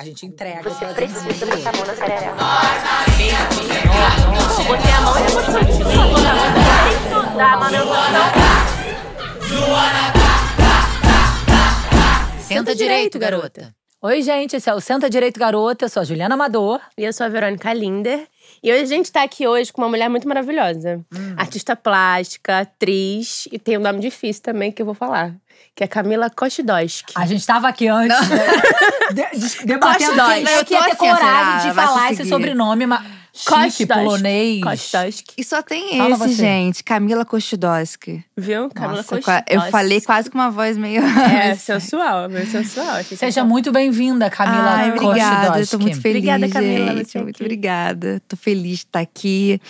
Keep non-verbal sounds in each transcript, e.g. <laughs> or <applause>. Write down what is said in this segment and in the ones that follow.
A gente entrega. Você precisa botar a mão na sararela. Botei a mão e depois foi de Dá a mão na Senta direito, garota. Oi, gente, esse é o Senta Direito Garota. Eu sou a Juliana Amador. E eu sou a Verônica Linder. E hoje a gente tá aqui hoje com uma mulher muito maravilhosa. Hum. Artista plástica, atriz. E tem um nome difícil também que eu vou falar. Que é Camila Kostdowski. A gente tava aqui antes, né, de, de, debatendo Eu ter tô assim, coragem de falar esse sobrenome ma- chique, Kostdowski. polonês. E só tem Fala esse, você. gente. Camila Kostudowski. Viu? Camila Nossa, eu falei quase com uma voz meio. É, <laughs> sensual, meio sensual. Achei que Seja muito bem-vinda, Camila Ai, obrigada. Eu tô muito feliz. Obrigada, Camila, Gente, você muito aqui. obrigada. Tô feliz de estar aqui.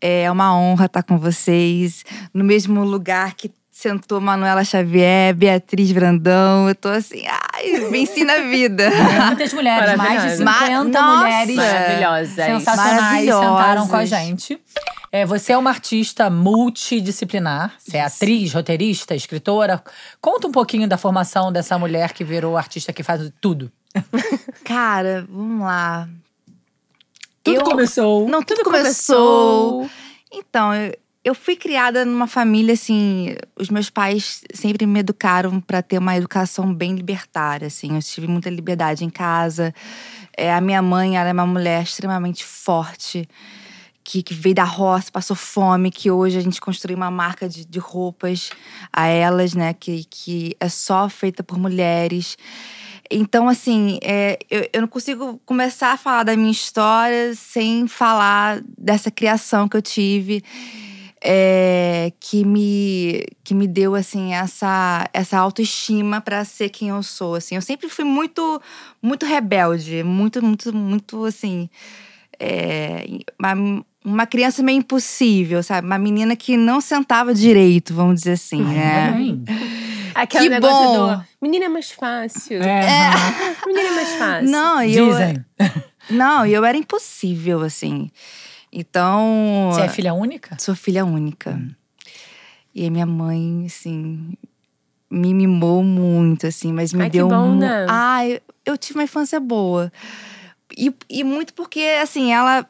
É uma honra estar com vocês. No mesmo lugar que sentou Manuela Xavier, Beatriz Brandão. Eu tô assim, ai, venci na vida. <laughs> Muitas mulheres, mais de 50 Maravilhosa. Ma- mulheres Maravilhosas. sensacionais Maravilhosas. sentaram com a gente. É, você é uma artista multidisciplinar. Você é atriz, roteirista, escritora. Conta um pouquinho da formação dessa mulher que virou artista que faz tudo. <laughs> Cara, vamos lá. Tudo Eu- começou. Não, tudo, Tudo começou. começou. Então, eu, eu fui criada numa família assim. Os meus pais sempre me educaram para ter uma educação bem libertária, assim. Eu tive muita liberdade em casa. É, a minha mãe, ela é uma mulher extremamente forte. Que, que veio da roça, passou fome, que hoje a gente construiu uma marca de, de roupas a elas, né? Que, que é só feita por mulheres. Então, assim, é, eu, eu não consigo começar a falar da minha história sem falar dessa criação que eu tive, é, que, me, que me deu, assim, essa, essa autoestima para ser quem eu sou, assim. Eu sempre fui muito, muito rebelde, muito, muito, muito, assim… é, uma, uma criança meio impossível, sabe? Uma menina que não sentava direito, vamos dizer assim, né? Aquele Que negócio bom. do. Menina é mais fácil. É. Menina é mais fácil. Não, e eu, Dizem. <laughs> não, e eu era impossível, assim. Então. Você é filha única? Sou filha única. E a minha mãe, assim, me mimou muito, assim, mas me Ai, que deu bom, mu- né? Ah, eu, eu tive uma infância boa. E, e muito porque, assim, ela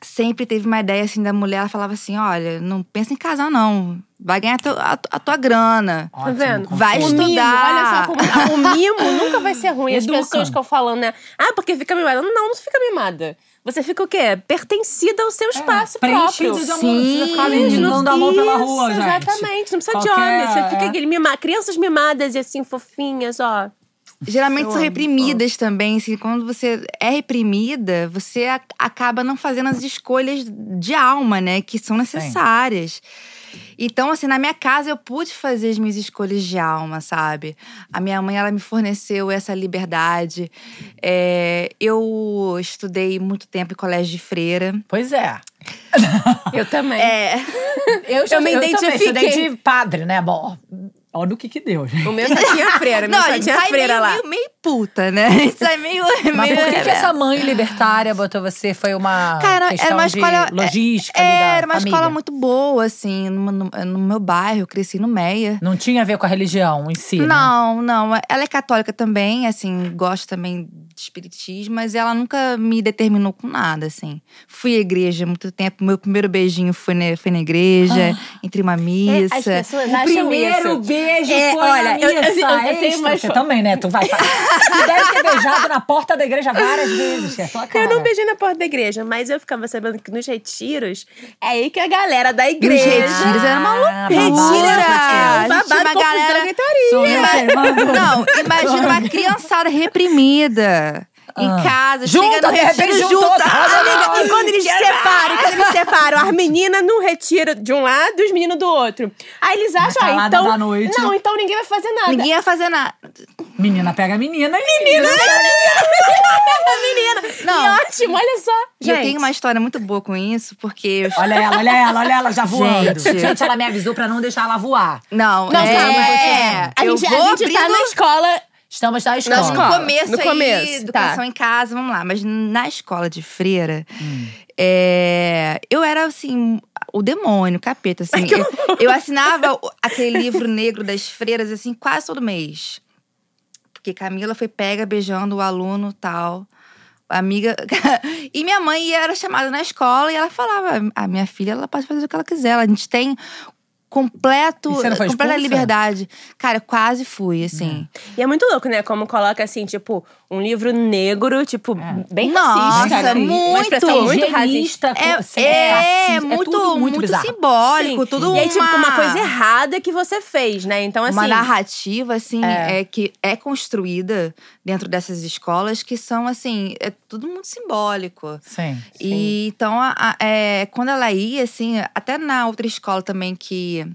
sempre teve uma ideia, assim, da mulher. Ela falava assim: olha, não pensa em casar, não. Vai ganhar teu- a, a tua grana. Tá vendo? Vai o estudar. mimo, olha só como. ah, O mimo nunca vai ser ruim. As Educa. pessoas ficam falando, né? Ah, porque fica mimada. Não, não fica mimada. Você fica o quê? Pertencida ao seu espaço Preenchido próprio. de amor. Não precisa ficar ali Sim. dando a mão pela rua, Isso, gente. Exatamente. Não precisa de Qualquer- homem. Você fica é. aquele mimado. Crianças mimadas e assim, fofinhas, ó. Geralmente Eu são amo. reprimidas também. Assim, quando você é reprimida, você acaba não fazendo as escolhas de alma, né? Que são necessárias. Então, assim, na minha casa eu pude fazer as minhas escolhas de alma, sabe? A minha mãe, ela me forneceu essa liberdade. É, eu estudei muito tempo em colégio de freira. Pois é. Eu também. É, Eu, já, Eu me também identifiquei. estudei de padre, né? Bom, olha o que que deu, gente. O meu só tinha freira. Meu não, a só gente tinha sai freira meio, lá. meio, meio puta, né? <laughs> A gente sai meio. Mas meio por que, que essa mãe libertária botou você? Foi uma Cara, questão era uma de escola- logística ali É, era uma família? escola muito boa, assim, no, no- no meu bairro, eu cresci no Meia. Não tinha a ver com a religião em si, né? Não, não. Ela é católica também, assim, gosta também de espiritismo, mas ela nunca me determinou com nada, assim. Fui à igreja há muito tempo. Meu primeiro beijinho foi na, foi na igreja, entre uma É, missa. as pessoas O acham primeiro isso. beijo É, foi olha, eu- eu- eu- tenho umas Você também, né? Tu vai falar. Tu deve ter beijado na porta da igreja várias vezes, é a tua cara. Eu não beijei na porta da igreja, mas eu ficava sabendo que nos retiros é aí que a galera da igreja. retiros era Ah, Retiro Tinha babado, uma galera- gritaria. Não, imagina uma criançada reprimida. Em Ah. casa, Junta, chega no de retiro, junta. todas. Amiga, e quando eles se separam, quando eles se separam, as meninas no retiro de um lado e os meninos do outro. Aí eles acham, ah, então. da noite. Não, então ninguém vai fazer nada. Ninguém ia fazer nada. Menina pega menina e menina. menina. Não. E ótimo, olha só. Gente, eu tenho uma história muito boa com isso, porque eu Olha <laughs> ela, olha ela, olha ela já voando. Gente. Gente, ela me avisou pra não deixar ela voar. Não, Não, é, calma, é, a eu gente, vou a gente tá abrindo na escola. Estamos na escola. Na no começo no aí, começo, educação tá. em casa, vamos lá. Mas na escola de freira, é, eu era assim, o demônio, o capeta, assim. <laughs> eu, eu assinava aquele livro negro das freiras, assim, quase todo mês. porque Camila foi pega beijando o aluno tal. Amiga. <laughs> e minha mãe era chamada na escola e ela falava: a minha filha ela pode fazer o que ela quiser. A gente tem completo, completa liberdade. Cara, eu quase fui, assim. E é muito louco, né? Como coloca assim, tipo, um livro negro, tipo, bem Nossa, racista. Uma muito. muito racista. É, sim, é, racista, muito, muito, bizarro. simbólico, Sim. tudo E aí, tipo, uma, uma coisa errada que você fez, né? Então, assim. uma narrativa, assim, É. é. que é construída dentro dessas escolas que são, assim, é tudo muito simbólico. Sim. E então, a- a- é, quando ela ia, assim, até na outra escola também que.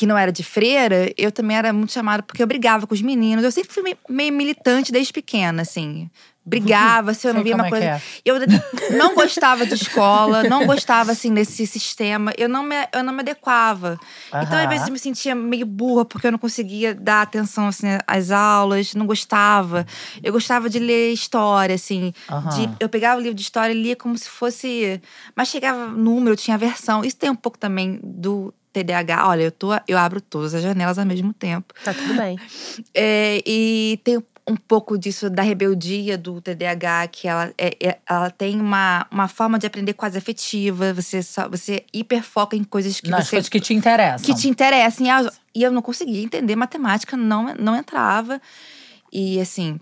Que não era de freira, eu também era muito chamada porque eu brigava com os meninos. Eu sempre fui meio, militante desde pequena, assim. Brigava, se eu <laughs> não Sei via uma é coisa. que Eu não gostava de escola, não gostava, assim, desse sistema. Eu não me, eu não me adequava. Então, às vezes, eu me sentia meio burra porque eu não conseguia dar atenção assim, às aulas, não gostava. Eu gostava de ler história, assim. De- eu pegava o livro de história e lia como se fosse. Mas chegava número, tinha versão. Isso tem um pouco também do TDAH. Olha, eu, tô, eu abro todas as janelas ao mesmo tempo. Tá tudo bem. É, e tem um pouco disso da rebeldia do TDAH, que ela, é- é- ela tem uma, uma forma de aprender quase afetiva. Você, só, você hiperfoca em coisas que Nas você coisas que te interessam. que te interessam. E E eu não conseguia entender matemática, não, não entrava. E assim,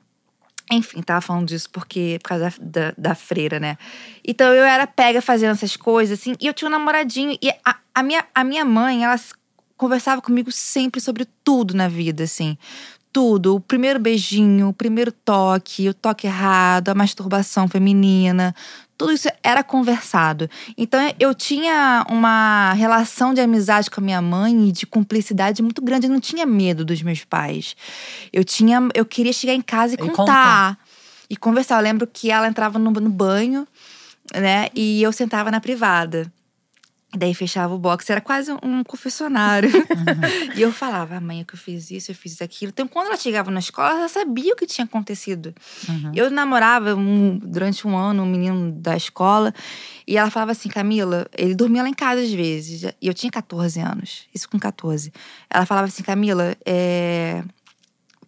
enfim, tava falando disso porque por causa da, da, da freira, né? Então eu era pega fazendo essas coisas, assim, e eu tinha um namoradinho. E a, a, minha, a minha mãe, ela conversava comigo sempre sobre tudo na vida, assim. Tudo. O primeiro beijinho, o primeiro toque, o toque errado, a masturbação feminina. Tudo isso era conversado. Então eu tinha uma relação de amizade com a minha mãe e de cumplicidade muito grande. Eu não tinha medo dos meus pais. Eu tinha, eu queria chegar em casa e E contar contar. e conversar. Eu lembro que ela entrava no, no banho, né? E eu sentava na privada. E daí fechava o box, era quase um confessionário. <laughs> e eu falava, "Ah, mãe, é que eu fiz isso, eu fiz aquilo. Então, quando ela chegava na escola, ela sabia o que tinha acontecido. Eu namorava um- durante um ano um menino da escola e ela falava assim: Camila, ele dormia lá em casa às vezes, e eu tinha 14 anos, isso com 14. Ela falava assim: Camila, é,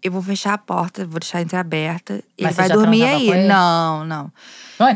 eu vou fechar a porta, vou deixar entreaberta, ele Mas vai dormir aí. Não, não.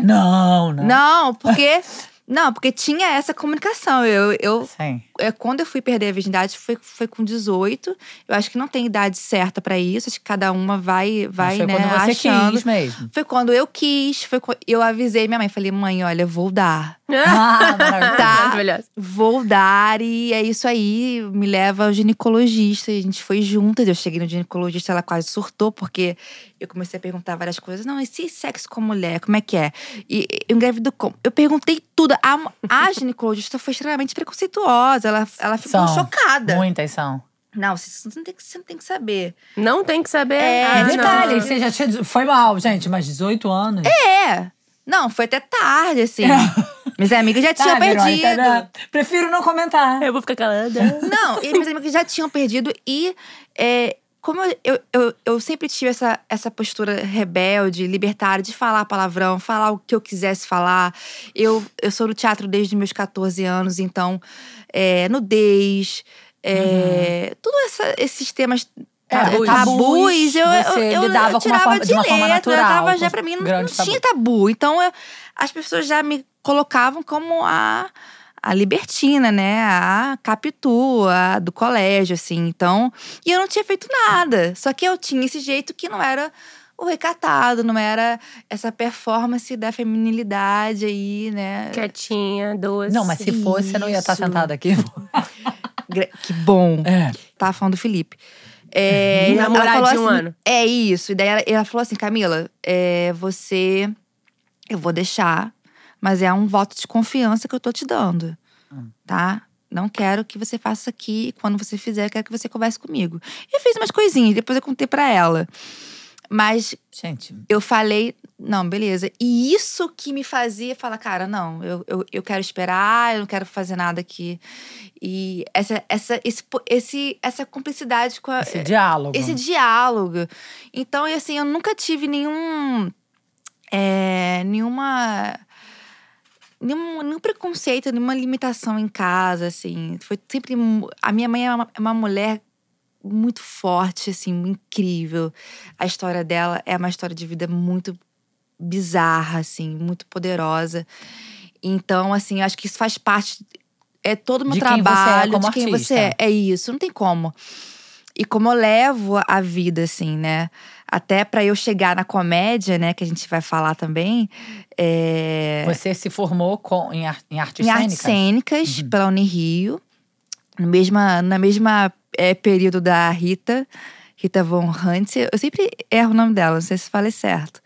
Não, não. Não, porque. <laughs> Não, porque tinha essa comunicação. Eu, eu, Sim. É, quando eu fui perder a virgindade, foi, foi com 18. Eu acho que não tem idade certa pra isso. Acho que cada uma vai, vai Mas foi né, quando você achando. quis mesmo. Foi quando eu quis, foi quando eu avisei minha mãe, falei: "Mãe, olha, eu vou dar. <laughs> Ah. Tá. Vou dar e é isso aí, me leva ao ginecologista". E a gente foi juntas. Eu cheguei no ginecologista, ela quase surtou porque eu comecei a perguntar várias coisas. Não, e se sexo com mulher, como é que é? E eu engravido como? Eu perguntei tudo. A, a ginecologista foi extremamente preconceituosa, ela, ela ficou São. chocada. Muitas são. Não, você não, tem que, você não tem que saber. Não tem que saber. É, Ah, E não. detalhe, você já tinha. Foi mal, gente, mas 18 anos. É. Não, foi até tarde, assim. <laughs> Minhas amigas já tinham Ah, Verônica, perdido. né? Prefiro não comentar. Eu vou ficar calada. Não, e minhas amigas já tinham perdido. E é, como eu, eu, eu, sempre tive essa, essa postura rebelde, libertária, de falar palavrão, falar o que eu quisesse falar. Eu, eu sou no teatro desde meus 14 anos, então, é, nudez, é, tudo essa- esses temas. tá, Tabus. tabus, eu, eu, eu, lidava eu com uma tirava forma- de uma forma letra, natural, tava já, pra mim, não, não tinha tabu. Então, eu- as pessoas já me colocavam como a a libertina, né? A capitu, a do colégio, assim. Então, e eu não tinha feito nada. Só que eu tinha esse jeito que não era o recatado, não era essa performance da feminilidade aí, né? Quietinha, doce. Não, mas se fosse, você não ia estar Isso. sentada aqui. Que bom. É. Tava falando do Felipe. É, ela Namorado de um assim, ano. É isso. E daí ela, ela falou assim, Camila, é, você. Eu vou deixar, mas é um voto de confiança que eu tô te dando. Tá? Não quero que você faça isso aqui. E quando você fizer, eu quero que você converse comigo. Eu fiz umas coisinhas, depois eu contei pra ela. Mas Gente, eu falei, não, beleza. E isso que me fazia falar, cara, não, eu, eu, eu quero esperar, eu não quero fazer nada aqui. E essa, essa, esse, esse, essa cumplicidade com a, esse diálogo. esse diálogo. Então, assim, eu nunca tive nenhum. é, nenhuma. Nenhum, nenhum preconceito, nenhuma limitação em casa, assim. Foi sempre. A minha mãe é uma, é uma mulher muito forte, assim, incrível. A história dela é uma história de vida muito bizarra, assim, muito poderosa. Então, assim, acho que isso faz parte. É todo o meu De quem é trabalho, como de quem artista. você é. É isso, não tem como. E como eu levo a vida, assim, né? Até pra eu chegar na comédia, né? Que a gente vai falar também. É Você se formou com, em, ar- em artes em artes cênicas? cênicas pela Unirio, no mesma, na mesma é, período da Rita, Rita Von Hunt. Eu sempre erro o nome dela, não sei se falei certo.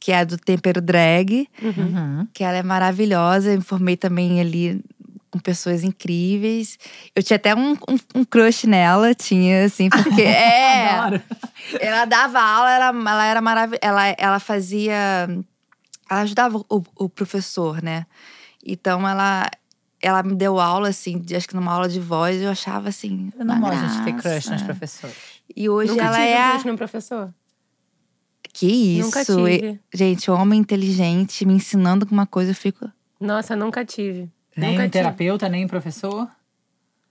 Que é a do Tempero Drag, Uhum. que ela é maravilhosa. Eu me formei também ali com pessoas incríveis. Eu tinha até um, um, um crush nela, tinha, assim, porque. <laughs> é. Adoro. Ela dava aula, ela, ela era maravilhosa. Ela, ela fazia. Ela ajudava o, o professor, né? Então ela. Ela me deu aula, assim, de- acho que numa aula de voz, eu achava assim. Eu não gosto de ter crush graça. nas professoras. E hoje Nunca ela tive é. um a- crush no professor. Que isso? Nunca E- tive. Gente, homem inteligente me ensinando alguma coisa, eu fico. Nossa, nunca tive. Nem nunca um tive. terapeuta, nem um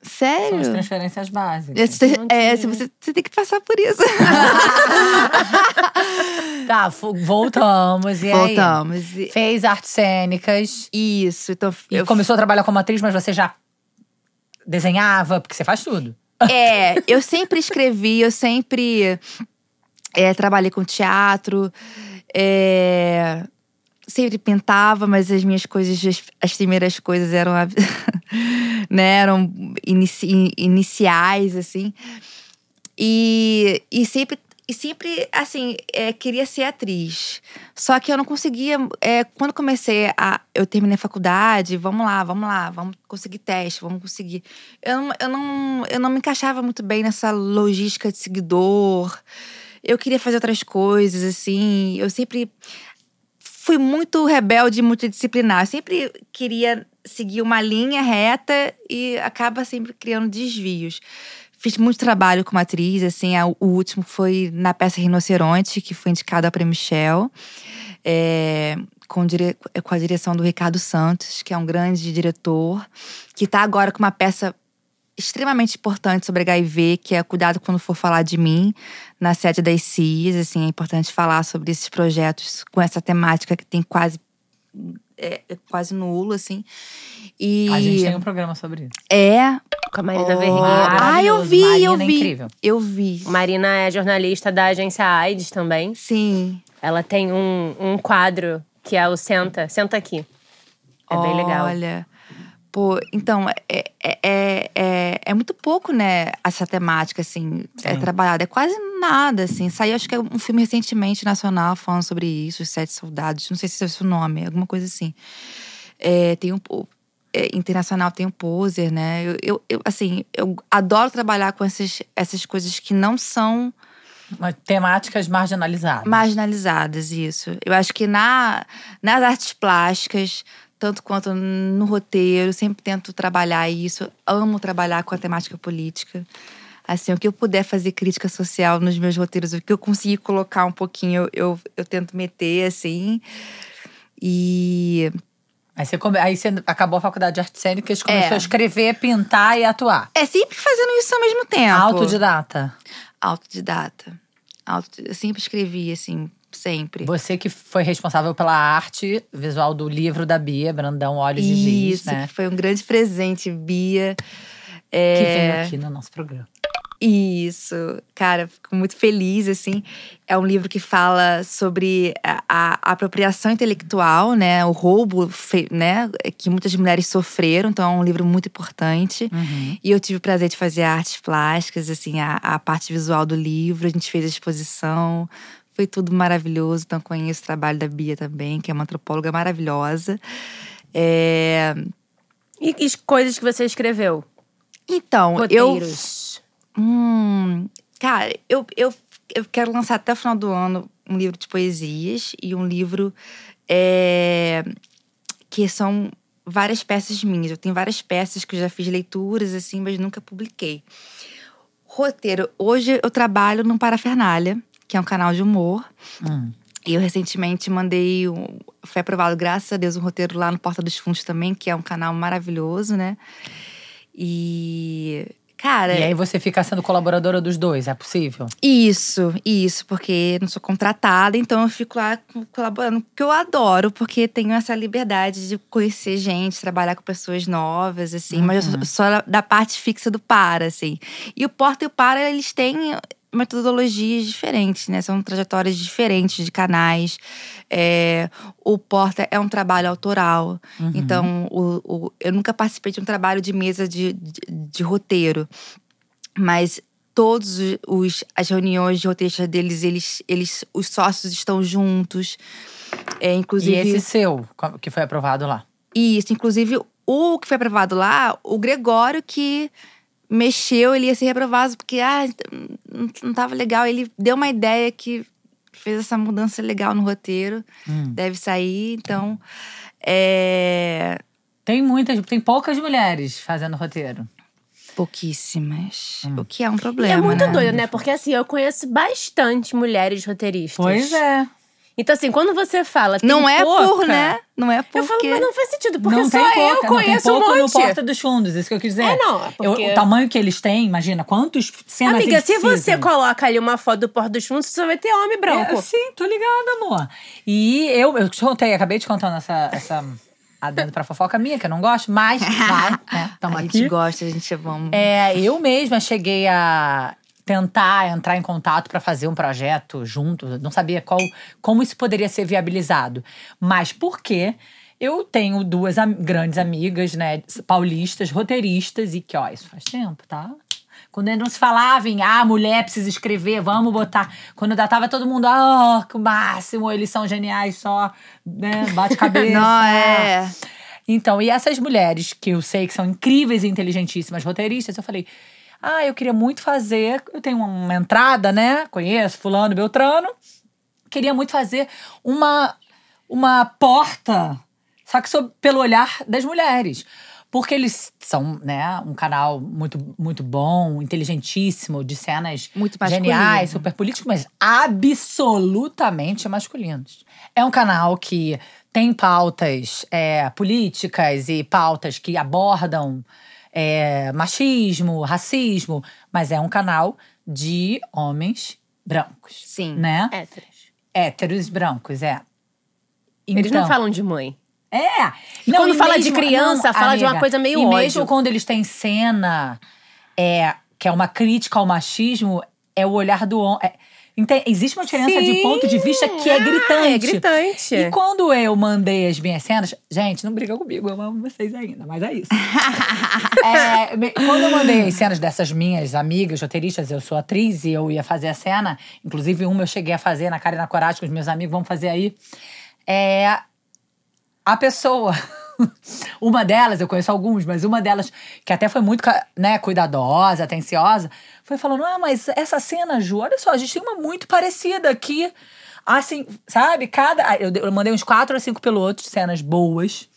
professor. São as Sério? transferências básicas. Esse- é, tive. se você, você tem que passar por isso. <laughs> Tá, voltamos. E aí? Voltamos. E- Fez artes cênicas. Isso, então E eu começou a trabalhar como atriz, mas você já desenhava? Porque você faz tudo. <laughs> É, eu sempre escrevi, eu sempre é, trabalhei com teatro, é, sempre pintava, mas as minhas coisas, as, as primeiras coisas eram, a- <laughs> né, eram inici- iniciais, assim. E, e sempre. E sempre, assim, é, queria ser atriz. Só que eu não conseguia. é, quando comecei a. Eu terminei a faculdade, vamos lá, vamos lá, vamos conseguir teste, vamos conseguir. Eu não, eu não, eu não me encaixava muito bem nessa logística de seguidor. Eu queria fazer outras coisas, assim. Eu sempre fui muito rebelde multidisciplinar. Sempre queria seguir uma linha reta e acaba sempre criando desvios. Fiz muito trabalho como atriz, assim, a- o último foi na peça Rinoceronte, que foi indicada para Michel, é, com, dire- com a direção do Ricardo Santos, que é um grande diretor, que está agora com uma peça extremamente importante sobre HIV, que é Cuidado Quando For Falar de Mim, na sede das CIS. Assim, é importante falar sobre esses projetos com essa temática que tem quase, é, é quase nulo, assim. E A gente tem um programa sobre isso. é. Com a Marina Oh. Vergueiro. Ah, eu vi, Marina eu é vi. incrível. Eu vi. Marina é jornalista da agência AIDS também. Sim. Ela tem um, um quadro que é o Senta, Senta Aqui. É bem legal. Olha. Pô, então, é, é, é, é, é muito pouco, né, essa temática, assim, é trabalhada. É quase nada, assim. Saiu, acho que é um filme recentemente nacional falando sobre isso, Os Sete Soldados. Não sei se é o nome, alguma coisa assim. É, tem um. é, internacional tem um poser, né? Eu, eu, eu, assim, eu adoro trabalhar com essas, essas coisas que não são temáticas marginalizadas. marginalizadas, isso. Eu acho que na, nas artes plásticas, tanto quanto no roteiro, sempre tento trabalhar isso. Amo trabalhar com a temática política. Assim, o que eu puder fazer crítica social nos meus roteiros, o que eu conseguir colocar um pouquinho, eu, eu, eu tento meter, assim. E Aí você, come- aí você acabou a faculdade de artes cênicas, começou É. a escrever, pintar e atuar. é sempre fazendo isso ao mesmo tempo. Autodidata. Autodidata. Auto, eu sempre escrevi, assim, sempre. Você que foi responsável pela arte visual do livro da Bia, Brandão Olhos de Giz, Isso, né? que foi um grande presente, Bia. Que É, veio aqui no nosso programa. Isso, cara, fico muito feliz, assim. É um livro que fala sobre a, a apropriação intelectual, né? O roubo, né? Que muitas mulheres sofreram, então é um livro muito importante. Uhum. E eu tive o prazer de fazer artes plásticas, assim, a, a parte visual do livro. A gente fez a exposição. Foi tudo maravilhoso. Então, conheço o trabalho da Bia também, que é uma antropóloga maravilhosa. É, E, e coisas que você escreveu? Então, eu Roteiros. Hum, cara, eu, eu, eu quero lançar até o final do ano um livro de poesias e um livro é, que são várias peças minhas. Eu tenho várias peças que eu já fiz leituras, assim, mas nunca publiquei. Roteiro. Hoje eu trabalho no Parafernália, que é um canal de humor. Hum. E eu recentemente mandei. Um, foi aprovado, graças a Deus, um roteiro lá no Porta dos Fundos também, que é um canal maravilhoso, né? E. Cara, E aí você fica sendo colaboradora dos dois, é possível? Isso, isso, porque não sou contratada, então eu fico lá co- colaborando, que eu adoro, porque tenho essa liberdade de conhecer gente, trabalhar com pessoas novas, assim, mas eu sou só da parte fixa do para, assim. E o Porta e o Para, eles têm metodologias diferentes, né? São trajetórias diferentes de canais. É, o Porta é um trabalho autoral. Então, o, o- eu nunca participei de um trabalho de mesa de, de, de roteiro. Mas todos os- as reuniões de roteiristas deles, eles, eles os sócios estão juntos. É, inclusive E esse seu, que foi aprovado lá? isso, inclusive o que foi aprovado lá, o Gregório que mexeu, ele ia ser reprovado porque ah, não, tava legal, ele deu uma ideia que fez essa mudança legal no roteiro, Hum. deve sair, então é Tem muitas, tem poucas mulheres fazendo roteiro. pouquíssimas, Hum. o que é um E problema, é muito né? doido, né? Porque assim, eu conheço bastante mulheres roteiristas. Pois é. Então, assim, quando você fala. Não é pouca, por, né? Não é Eu porque falo, mas não faz sentido, porque não só tem eu pouca, não tem conheço pouco um no monte. Porta dos Fundos, isso que eu quis dizer. É, não, é Eu- porque- o tamanho que eles têm, imagina, quantos cenas Amiga, se você precisam. coloca ali uma foto do Porto dos Fundos, você vai ter homem branco. É, sim, tô ligada, amor. E eu, eu te contei, acabei de contando essa, essa adendo pra fofoca minha, que eu não gosto, mas vai, né? <laughs> Tamo a aqui. gente gosta, a gente é bom. É, eu mesma cheguei a tentar entrar em contato para fazer um projeto junto, não sabia qual, como isso poderia ser viabilizado. Mas por quê? Eu tenho duas am- grandes amigas, né, paulistas, roteiristas, e que, ó, isso faz tempo, tá? Quando não se falava em, ah, mulher precisa escrever, vamos botar. Quando ainda tava todo mundo, ah, que máximo, eles são geniais só, né, bate <laughs> cabeça. Não, é. Então, e essas mulheres que eu sei que são incríveis e inteligentíssimas roteiristas, eu falei: ah, eu queria muito fazer. Eu tenho uma entrada, né? Conheço Fulano Beltrano. Queria muito fazer uma, uma porta, só que sob, pelo olhar das mulheres. Porque eles são, né, um canal muito, muito bom, inteligentíssimo, de cenas Muito geniais, super políticos, mas absolutamente masculinos. É um canal que tem pautas é, políticas e pautas que abordam é, machismo, racismo, mas é um canal de homens brancos. Sim. Né? Héteros. Héteros brancos, é. Eles não Então- falam de mãe. é. E quando fala de criança, fala de uma coisa meio E ódio. mesmo quando eles têm cena é, que é uma crítica ao machismo, é o olhar do homem. é- ente- existe uma diferença de Sim. ponto de vista que é Ah, gritante. é gritante. E quando eu mandei as minhas cenas, gente, não briga comigo, eu amo vocês ainda, mas é isso. <laughs> É, quando eu mandei as cenas dessas minhas amigas roteiristas, eu sou atriz e eu ia fazer a cena, inclusive uma eu cheguei a fazer na cara e na coragem com os meus amigos, vamos fazer aí. É, a pessoa, <laughs> uma delas, eu conheço alguns, mas uma delas, que até foi muito né, cuidadosa, atenciosa, foi falando: Ah, mas essa cena, Ju, olha só, a gente tem uma muito parecida aqui. Assim, sabe? Cada. Eu, eu mandei uns quatro ou cinco pilotos, cenas boas.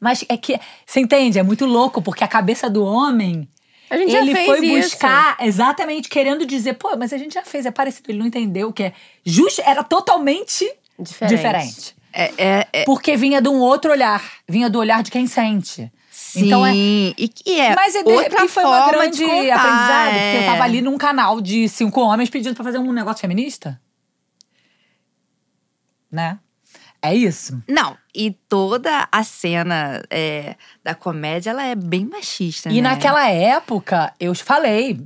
Mas é que. Você entende? É muito louco, porque a cabeça do homem. A gente já ele fez foi isso. buscar exatamente querendo dizer, pô, mas a gente já fez, é parecido. Ele não entendeu que é justo, era totalmente Diferente. diferente. É, é, é- Porque vinha de um outro olhar. Vinha do olhar de quem sente. Sim. Então é. E que é Mas de outra repente foi uma forma grande de contar, aprendizado. Porque eu é. tava ali num canal de cinco homens pedindo pra fazer um negócio feminista. Né? É isso. Não, e toda a cena é, da comédia, ela é bem machista, E né? naquela época, eu falei.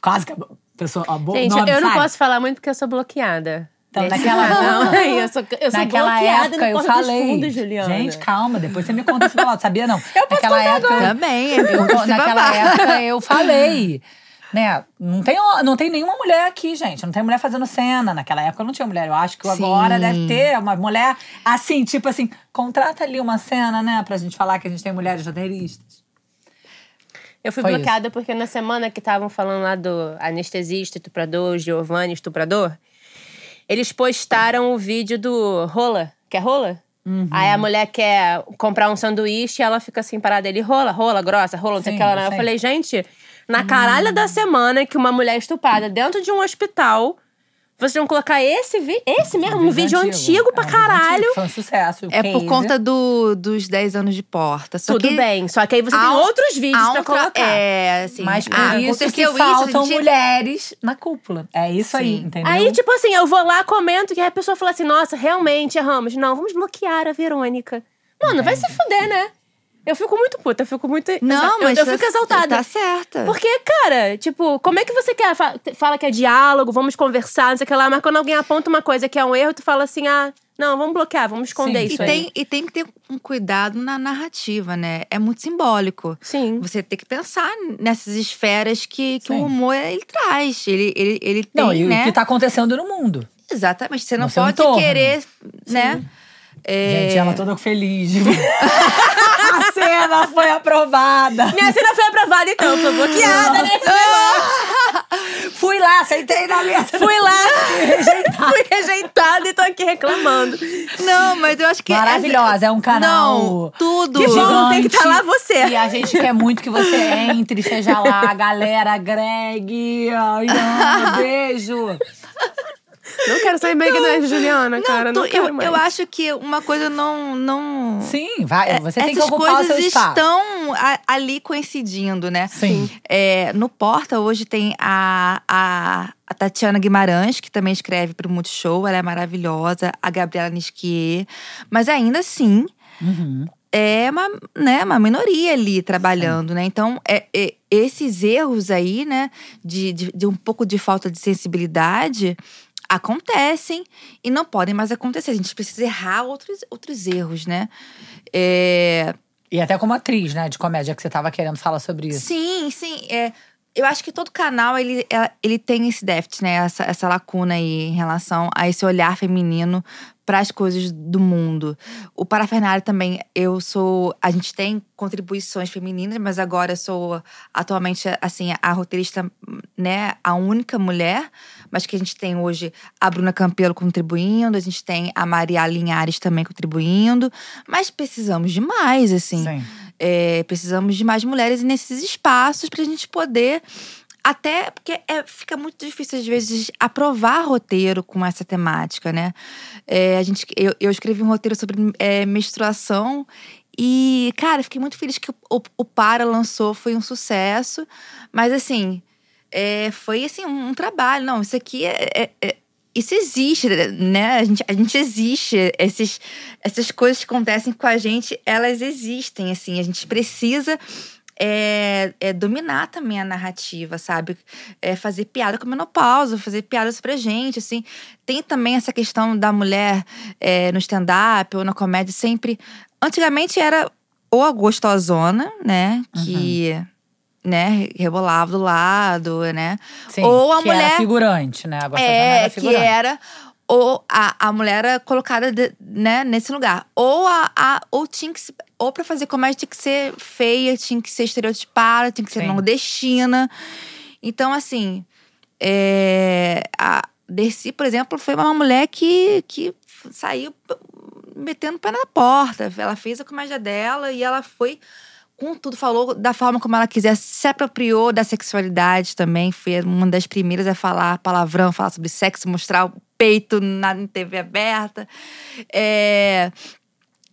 Quase que a pessoa. A Gente, nome eu não sai. posso falar muito porque eu sou bloqueada. Então, naquela <laughs> Não, eu sou, eu sou Naquela época no eu falei. Fundos. Gente, calma, depois você me conta esse babado. Sabia não? Eu posso naquela época, eu- Também, Eu, naquela época eu <laughs> falei, né? Não tem, não tem nenhuma mulher aqui, gente. Não tem mulher fazendo cena. Naquela época não tinha mulher. Eu acho que Sim. agora deve ter uma mulher assim, tipo assim, contrata ali uma cena, né? Pra gente falar que a gente tem mulheres roteiristas. Eu fui Foi bloqueada porque na semana que estavam falando lá do anestesista, estuprador, Giovanni, estuprador, eles postaram o vídeo do rola. Quer rola? Uhum. Aí a mulher quer comprar um sanduíche e ela fica assim parada. Ele rola, rola, grossa, rola, não sei o que. Ela, eu falei, gente, na caralha da semana que uma mulher estuprada dentro de um hospital Vocês vão colocar esse vídeo, esse mesmo, um vídeo antigo, pra É, caralho. antigo, Foi um sucesso. É por conta do, dos 10 anos de porta. Só Tudo que bem, só que aí você tem um- outros vídeos um pra colocar. É, assim. Mas por ah, isso que aconteceu faltam gente- mulheres na cúpula. É isso aí, Sim. entendeu? Aí, tipo assim, eu vou lá, comento, que a pessoa fala assim, nossa, realmente erramos. Não, vamos bloquear a Verônica. Mano, vai se fuder, né? Eu fico muito puta, eu fico muito. Não, eu, mas eu tá- fico exaltada. Tá certa. Porque, cara, tipo, como é que você quer? Fa- Fala que é diálogo, vamos conversar, não sei o que lá, mas quando alguém aponta uma coisa que é um erro, tu fala assim, ah, não, vamos bloquear, vamos esconder Sim. isso E aí. tem, e tem que ter um cuidado na narrativa, né? É muito simbólico. Sim. Você tem que pensar nessas esferas que, que o Sim. humor ele traz. Ele, ele, ele tem, Não, e né? o que tá acontecendo no mundo. Exatamente. Você não No seu pode querer, né? É... Gente, ela toda feliz. <laughs> a cena foi aprovada. Minha cena foi aprovada, então, foi bloqueada, né? Fui lá, sentei na mesa. Fui lá, fui rejeitada e tô aqui reclamando. Não, mas eu acho que. Maravilhosa, é um canal Não, tudo. Que bom, tem que estar lá gigante. você. E a gente quer muito que você entre, seja lá, galera, Greg. Ai, ai, beijo. Não quero sair Megan da Juliana, Não, cara. tu- Não quero eu, mais. eu acho que uma coisa não. não... Sim, vai. Você tem que É, Essas ocupar o coisas seu espaço. estão a- ali coincidindo, né? Sim. É, no Porta, hoje tem a, a, a Tatiana Guimarães, que também escreve para o Multishow, ela é maravilhosa, a Gabriela Nisquier. Mas ainda assim, Uhum. é uma, né, uma minoria ali trabalhando, né? Então, é, é- esses erros aí, né, de, de, de um pouco de falta de sensibilidade acontecem e não podem mais acontecer. A gente precisa errar outros, outros erros, né? É, E até como atriz, né, de comédia que você tava querendo falar sobre isso. Sim, sim. É, eu acho que todo canal ele, é- ele tem esse déficit, né? Essa, essa lacuna aí em relação a esse olhar feminino para as coisas do mundo. O Parafernália também, eu sou. A gente tem contribuições femininas, mas agora eu sou atualmente, assim, a roteirista, né? A única mulher, mas que a gente tem hoje a Bruna Campelo contribuindo, a gente tem a Maria Linhares também contribuindo, mas precisamos de mais, assim. Sim. É, precisamos de mais mulheres nesses espaços para a gente poder. Até porque é, fica muito difícil, às vezes, aprovar roteiro com essa temática, né? É, a gente, eu, eu escrevi um roteiro sobre é, menstruação e, cara, fiquei muito feliz que o, o Para lançou, foi um sucesso. Mas, assim, é, foi assim, um, trabalho. Não, isso aqui é- é- é isso existe, né? A gente, a gente existe. Esses, essas coisas que acontecem com a gente, elas existem, assim. A gente precisa é, é, dominar também a narrativa, sabe? É, fazer piada com a menopausa, fazer piada sobre gente, assim. Tem também essa questão da mulher é, no stand-up ou na comédia sempre... Antigamente era ou a gostosona, né? Que... Né, rebolava do lado, né? Sim, Ou a que era mulher- figurante, né? A gostosona É, era que figurante. era. Ou a, a mulher era colocada de- né, nesse lugar. Ou a, a- ou tinha que se- ou pra fazer comédia tinha que ser feia, tinha que ser estereotipada, tinha que ser Sim. nordestina. Então, assim, é, a Dercy, por exemplo, foi uma mulher que, que saiu metendo o pé na porta. Ela fez a comédia dela e ela foi com tudo, falou da forma como ela quiser, se apropriou da sexualidade também. Foi uma das primeiras a falar palavrão, falar sobre sexo, mostrar o peito na TV aberta. É,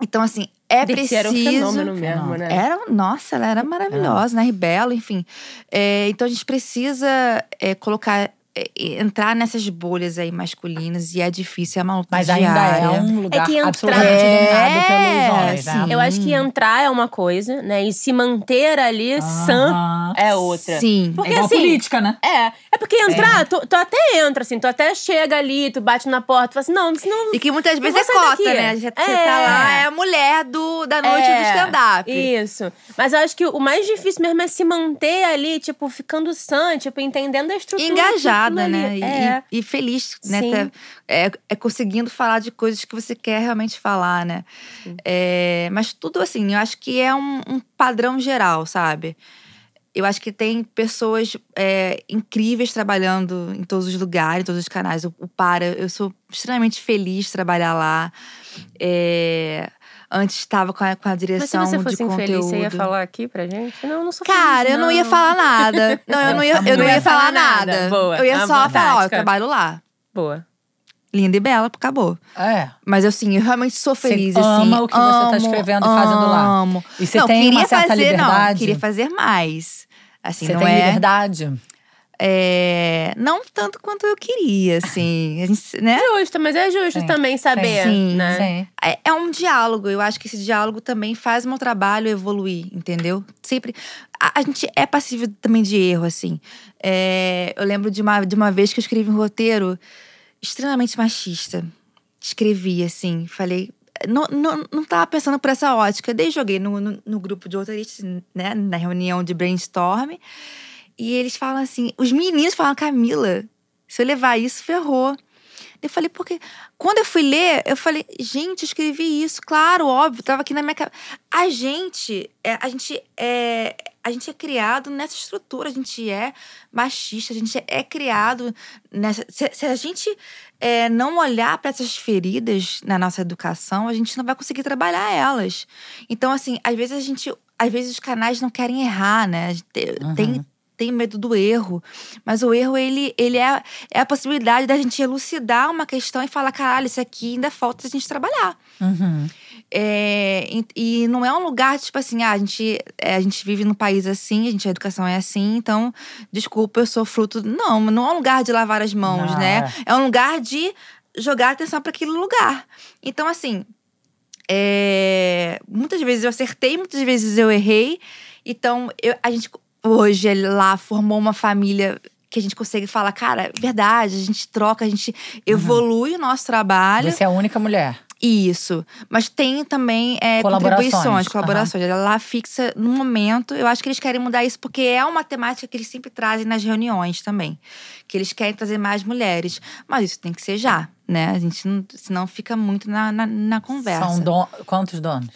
Então, assim, é Dercy preciso. era um fenômeno mesmo, né? Era, nossa, ela era maravilhosa, né? Ribelo, enfim. É, então a gente precisa é, colocar, é, entrar nessas bolhas aí masculinas e é difícil, é uma luta Mas ainda diária. é um lugar que entrar- absolutamente dominado pelos homens, né? sim. Eu acho que entrar é uma coisa, né? E se manter ali sã Aham. é outra. Sim. Porque é igual assim, política, né? É, é porque entrar, tu, tu até entra, assim, tu até chega ali, tu bate na porta, tu fala assim, não, senão. E que muitas vezes é cota, daqui. né? Você, É. tá lá, é a mulher do, da noite do É, stand-up. Isso. Mas eu acho que o mais difícil mesmo é se manter ali, tipo, ficando sã, tipo, entendendo a estrutura. Engajada, né? ali. E, É. e- e feliz, né? Tá- é, é conseguindo falar de coisas que você quer realmente falar, né? É, mas tudo assim, eu acho que é um, um padrão geral, sabe? Eu acho que tem pessoas é, incríveis trabalhando em todos os lugares, em todos os canais. O, o Para, eu sou extremamente feliz de trabalhar lá. É, antes estava com a, com a Mas se direção você de fosse conteúdo. infeliz, você ia falar aqui pra gente? Não, eu não sou Cara, feliz, eu não ia falar nada. <laughs> Não, eu não ia, eu não ia falar nada. Boa. Eu ia Ah, só falar, ó, eu trabalho lá. Boa. Linda e bela, acabou. É. Mas assim, eu realmente sou Você feliz, ama assim. o que você tá amo, escrevendo e fazendo lá. Amo. E você não, tem queria uma certa fazer, Não, liberdade? queria fazer mais. Assim, Você não tem é, liberdade. É, Não tanto quanto eu queria, assim. Né? Justo, mas é justo Sim, também saber, sim, né? Sim. É, é um diálogo. Eu acho que esse diálogo também faz o meu trabalho evoluir, entendeu? Sempre. A, a gente é passível também de erro, assim. É, eu lembro de uma, de uma vez que eu escrevi um roteiro extremamente machista. Escrevi, assim, falei. Não, não, não tava pensando por essa ótica. Daí joguei no, no, no grupo de roteiristas, né? Na reunião de brainstorm. E eles falam assim: os meninos falam, Camila, se eu levar isso, ferrou. Eu falei, porque quando eu fui ler, eu falei, gente, eu escrevi isso, claro, óbvio, tava aqui na minha cabeça. A gente, é, a gente é, a gente é criado nessa estrutura, a gente é machista, a gente é criado nessa. Se, se a gente é, não olhar para essas feridas na nossa educação, a gente não vai conseguir trabalhar elas. Então, assim, às vezes a gente, às vezes os canais não querem errar, né? Tem, tem tem medo do erro. Mas o erro, ele, ele é, é a possibilidade da gente elucidar uma questão e falar: caralho, isso aqui ainda falta a gente trabalhar. Uhum. É, e, e não é um lugar, tipo assim, ah, a gente, é, a gente vive num país assim, a gente, a educação é assim, então, desculpa, eu sou fruto. Não, não é um lugar de lavar as mãos, Não, né? É um lugar de jogar atenção para aquele lugar. Então, assim, é, muitas vezes eu acertei, muitas vezes eu errei. Então, eu, a gente hoje lá formou uma família que a gente consegue falar, cara, verdade, a gente troca, a gente evolui o nosso trabalho. Você é a única mulher. Isso. Mas tem também é, Colaborações. contribuições, colaborações. Ela lá fixa no momento. Eu acho que eles querem mudar isso porque é uma temática que eles sempre trazem nas reuniões também. Que eles querem trazer mais mulheres. Mas isso tem que ser já, né? A gente não, senão fica muito na, na, na conversa. São don... quantos donos?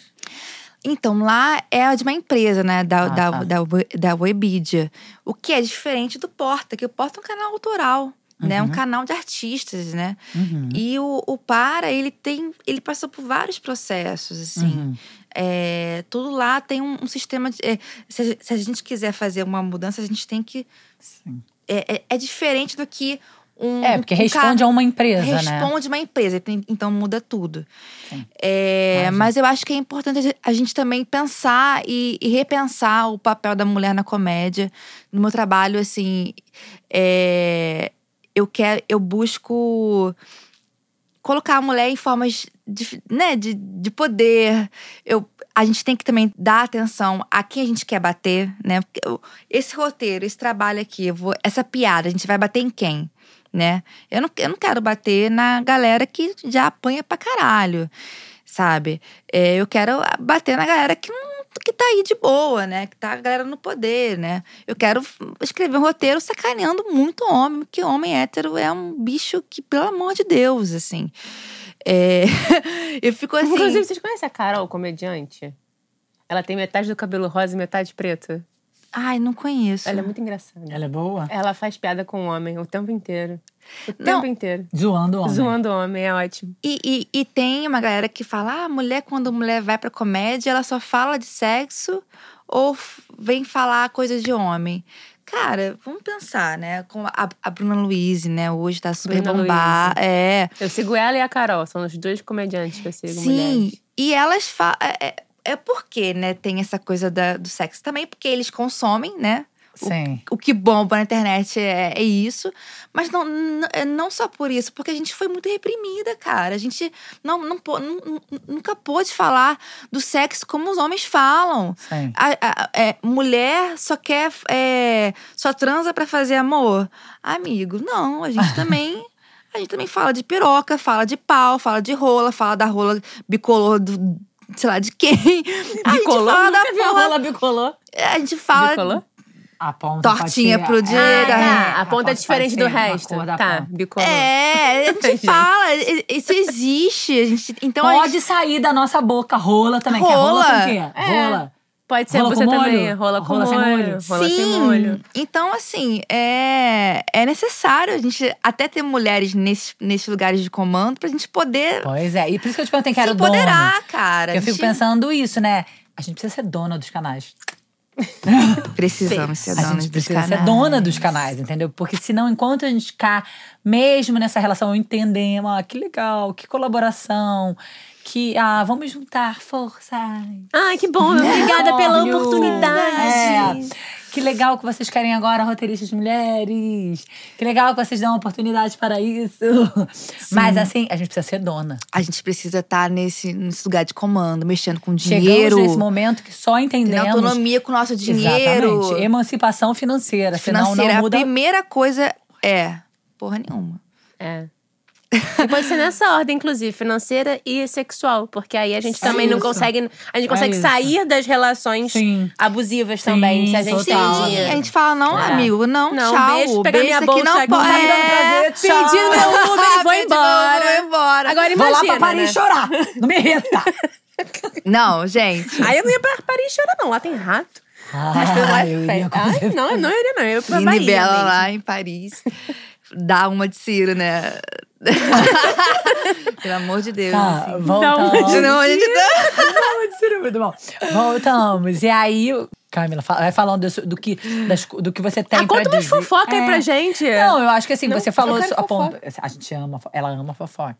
Então, lá é de uma empresa, né? Da, Ah, da, tá. da, da Webidia. O que é diferente do Porta, que o Porta é um canal autoral. Né, um canal de artistas, né? Uhum. E o, o Para, ele tem. Ele passou por vários processos, assim. Uhum. É, tudo lá tem um, um sistema de. é, se, a, se a gente quiser fazer uma mudança, a gente tem que. Sim. É, é, é diferente do que um. É, porque um responde a uma empresa, né? Responde uma empresa, então muda tudo. É, mas eu acho que é importante a gente também pensar e, e repensar o papel da mulher na comédia. No meu trabalho, assim, é, eu quero, eu busco colocar a mulher em formas de, né, de, de poder. Eu, a gente tem que também dar atenção a quem a gente quer bater, né? Porque esse roteiro, esse trabalho aqui, vou, essa piada, a gente vai bater em quem? Né? Eu não, eu não quero bater na galera que já apanha pra caralho, sabe? É, eu quero bater na galera que não que tá aí de boa, né? Que tá a galera no poder, né? Eu quero escrever um roteiro sacaneando muito homem, porque homem hétero é um bicho que, pelo amor de Deus, assim. É, <laughs> eu fico assim. Inclusive, vocês conhecem a Carol, comediante? Ela tem metade do cabelo rosa e metade preto. Ai, não conheço. Ela é muito engraçada. Ela é boa? Ela faz piada com o homem o tempo inteiro. O Não. tempo inteiro. Zoando o homem. Zoando o homem, é ótimo. E, e, e tem uma galera que fala: ah, mulher, quando a mulher vai pra comédia, ela só fala de sexo ou vem falar coisas de homem. Cara, vamos pensar, né? Com a, a Bruna Luiz, né? Hoje tá super Bruna bombada. É. Eu sigo ela e a Carol, são os dois comediantes que eu sigo, Sim. mulheres. E elas falam. É, é porque, né? Tem essa coisa da- do sexo também, porque eles consomem, né? Sim. o que bomba na internet é, é isso. Mas não, é não só por isso, porque a gente foi muito reprimida, cara. A gente não, não, nu- nunca pôde falar do sexo como os homens falam. Sim. A- a- é, mulher só quer. é, só transa pra fazer amor. Amigo, não. A gente <laughs> também. A gente também fala de piroca, fala de pau, fala de rola, fala da rola bicolor do. Sei lá de quem. <laughs> A gente fala da porra. rola bicolor. A gente fala Bicolor? A ponta Tortinha pode ser- pro direito, Ah, tá. A ponta é pode diferente do ser uma resto. cor da Tá, ponta. bicolor. É, a gente <laughs> fala, isso existe. A gente, então a Pode gente, sair da nossa boca. Rola também. Quer rola Rola. com o quê? É. Rola. Pode ser Rola você com molho? também. Rola com Rola sem molho. molho? Rola sem sim. molho. Então, assim, é, é necessário a gente até ter mulheres nesses, nesses lugares de comando pra gente poder Pois é. E por isso que eu te perguntei que se era o dono. empoderar, cara. Eu A fico gente- pensando isso, né? A gente precisa ser dona dos canais. <laughs> Precisamos ser A donas gente dos precisa canais. ser dona dos canais, entendeu? Porque senão, enquanto a gente ficar mesmo nessa relação, entendemos, ah, que legal, que colaboração, que, ah, vamos juntar forças. Ai, que bom. Obrigada pela Olha, oportunidade. É. Que legal que vocês querem agora roteiristas mulheres. Que legal que vocês dão oportunidade para isso. Mas assim, a gente precisa ser dona. A gente precisa estar nesse, nesse lugar de comando, mexendo com Chegamos dinheiro. nesse momento que só tendo entendemos. autonomia com o nosso dinheiro. Exatamente. Emancipação financeira. Senão financeira. não A muda. primeira coisa é porra nenhuma. É. E pode ser nessa ordem, inclusive, financeira e sexual. Porque aí a gente também não isso. consegue. A gente consegue isso. sair das relações Sim. abusivas também. Se a gente dinheiro. A gente fala, não, É. amigo, não, Não, tchau. beijo, pegar minha bolsa não aqui, pode. É. Pedindo <laughs> meu Uber e vou embora. Vou embora. Agora Vou imagina. lá pra Paris né? chorar. Não me irrita. <laughs> Não, gente. Aí eu não ia pra Paris chorar, não. Lá tem rato. Ah, eu iria Ai, não, eu não iria, não. Eu ia pra Bahia Bela mesmo. lá em Paris. Dá uma de Ciro, né? <laughs> Pelo amor de Deus. Tá, assim. voltamos. Senão a gente tá... Não, muito bom. Voltamos. E aí, Camila, vai falando disso- do que, das- do que você tem Ah, pra conta umas dizer. fofoca aí É. pra gente. Não, eu acho que assim, Não, você falou. a ponto- a gente ama, ela ama fofoca.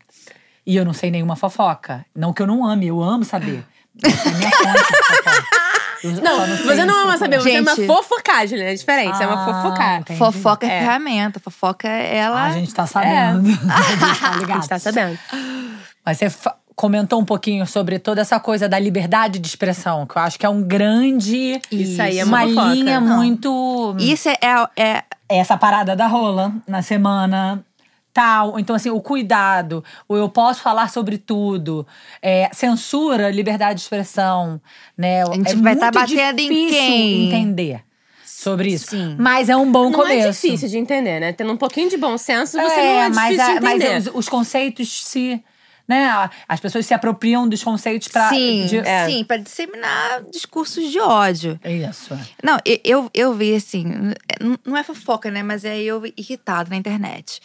E eu não sei nenhuma fofoca. Não que eu não ame, eu amo saber. Essa é a minha fonte de fofoca. Só Não, você não ama isso. saber, você ama Gente. fofocagem, né? É diferente, é uma Ah, fofocar. entendi. Fofoca é, É. ferramenta. Fofoca é ela. Ah, a gente tá sabendo. <laughs> a gente tá <laughs> A ligado. gente tá sabendo. Mas você comentou um pouquinho sobre toda essa coisa da liberdade de expressão, que eu acho que é um grande. Isso aí é uma uma fofoca. linha Não. muito. Isso é, é, é- essa parada da rola na semana. Tal. Então, assim, o cuidado, o eu posso falar sobre tudo, é, censura, liberdade de expressão, né? A gente é vai tá muito batendo em difícil quem? entender sobre isso. Sim. Mas é um bom Não começo. é difícil de entender, né? Tendo um pouquinho de bom senso, você É, não é mas, difícil a- de mas entender. os, os conceitos se. Né? As pessoas se apropriam dos conceitos pra. sim, de- é. sim, pra disseminar discursos de ódio. Isso. Não, eu, eu, eu vi assim, não é fofoca, né? Mas é eu irritada na internet.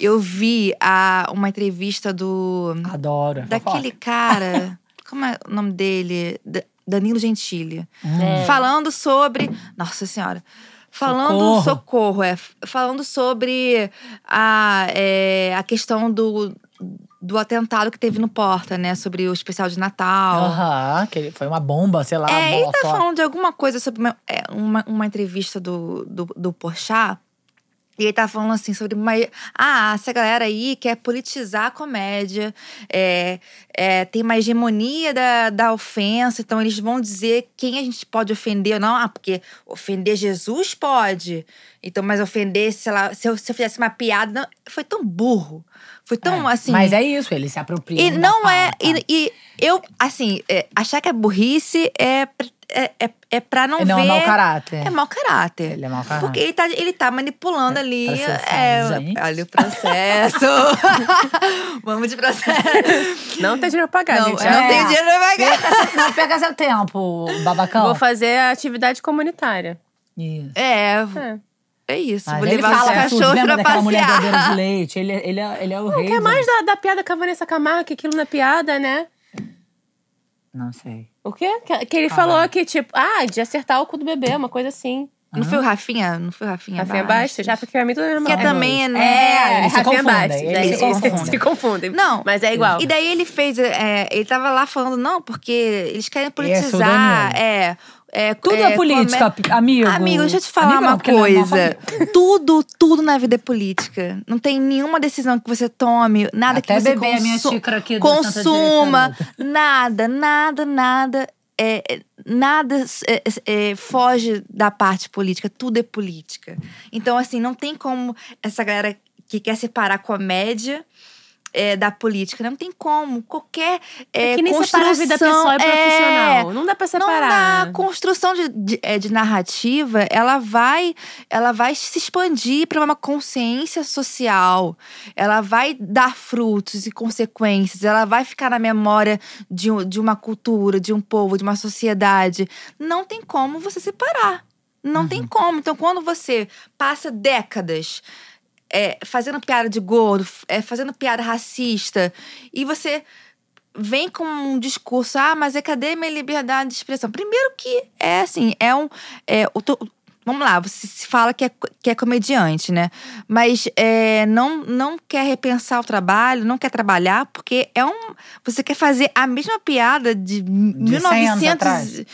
Eu vi a, uma entrevista do. Adoro. daquele cara. <laughs> Como é o nome dele? Da- Danilo Gentili. Hum. Falando sobre. Nossa Senhora. Falando Socorro. socorro, é. Falando sobre a, é, a questão do, do atentado que teve no Porta, né? Sobre o especial de Natal. Aham, que foi uma bomba, sei lá. É, ele tá falando de alguma coisa sobre uma, é, uma, uma entrevista do, do, do Porchat. E ele tá falando assim sobre. Ah, essa galera aí quer politizar a comédia, é, é, tem uma hegemonia da, da ofensa, então eles vão dizer quem a gente pode ofender ou não. Ah, porque ofender Jesus pode. Então, mas ofender, sei lá, se eu, se eu fizesse uma piada. Não, foi tão burro. Foi tão É, assim. Mas é isso, eles se apropriam. E não é. E, e eu, assim, é, achar que é burrice é, é, é, é pra não, Não, ver. é mau caráter. É mau caráter. Ele é mau caráter. Porque ele tá, ele tá manipulando ali. processar, É, gente. olha o processo. <laughs> Vamos de processo. Não tem dinheiro pra pagar, Não, gente. eu não É. tenho dinheiro pra pagar. Não pega seu tempo, babacão. Vou fazer a atividade comunitária. Isso. É, É. é isso. Mas Vou ele levar fala cachorros Lembra pra daquela mulher passear. doadeira de <laughs> leite? Ele, ele, é, ele é o rei. Quer mais da, da piada com a Vanessa Camargo, que aquilo não é piada, né? Não sei. O quê? Que, que ele falou que, tipo, ah, de acertar o cu do bebê, uma coisa assim. Não foi o Rafinha? Não foi o Rafinha? Rafinha Bastos? Bastos, já porque pra mim tudo é Que normal. também é, né? É, eles se Rafinha confundem, Bastos. eles se <laughs> confundem. se confundem. Não. Mas é igual. E daí ele fez. é, ele tava lá falando, não, porque eles querem é politizar. É. é Tudo é, política, come- amigo. Amigo, deixa eu te falar Amigo, uma é coisa. tudo, tudo na vida é política. Não tem nenhuma decisão que você tome, nada Até que você beber a minha consu- xícara aqui consuma. Nada, nada, nada. É, é, nada é, é, foge da parte política, tudo é política. Então, assim, não tem como essa galera que quer separar comédia é, da política, não tem como. Qualquer é, É que nem construção, a vida pessoal e profissional. Não dá pra separar. Não dá. A construção de, de, é, de narrativa, ela vai, ela vai se expandir para uma consciência social. Ela vai dar frutos e consequências. Ela vai ficar na memória de, de uma cultura, de um povo, de uma sociedade. Não tem como você separar. Não tem como. Então, quando você passa décadas é, fazendo piada de gordo, é, fazendo piada racista, e você vem com um discurso, ah, mas é cadê minha liberdade de expressão? Primeiro que é assim, é um. É, to- Vamos lá, você se fala que é, que é comediante, né? Mas é, não, não quer repensar o trabalho, não quer trabalhar, porque é um. Você quer fazer a mesma piada de, De 100 anos 1900.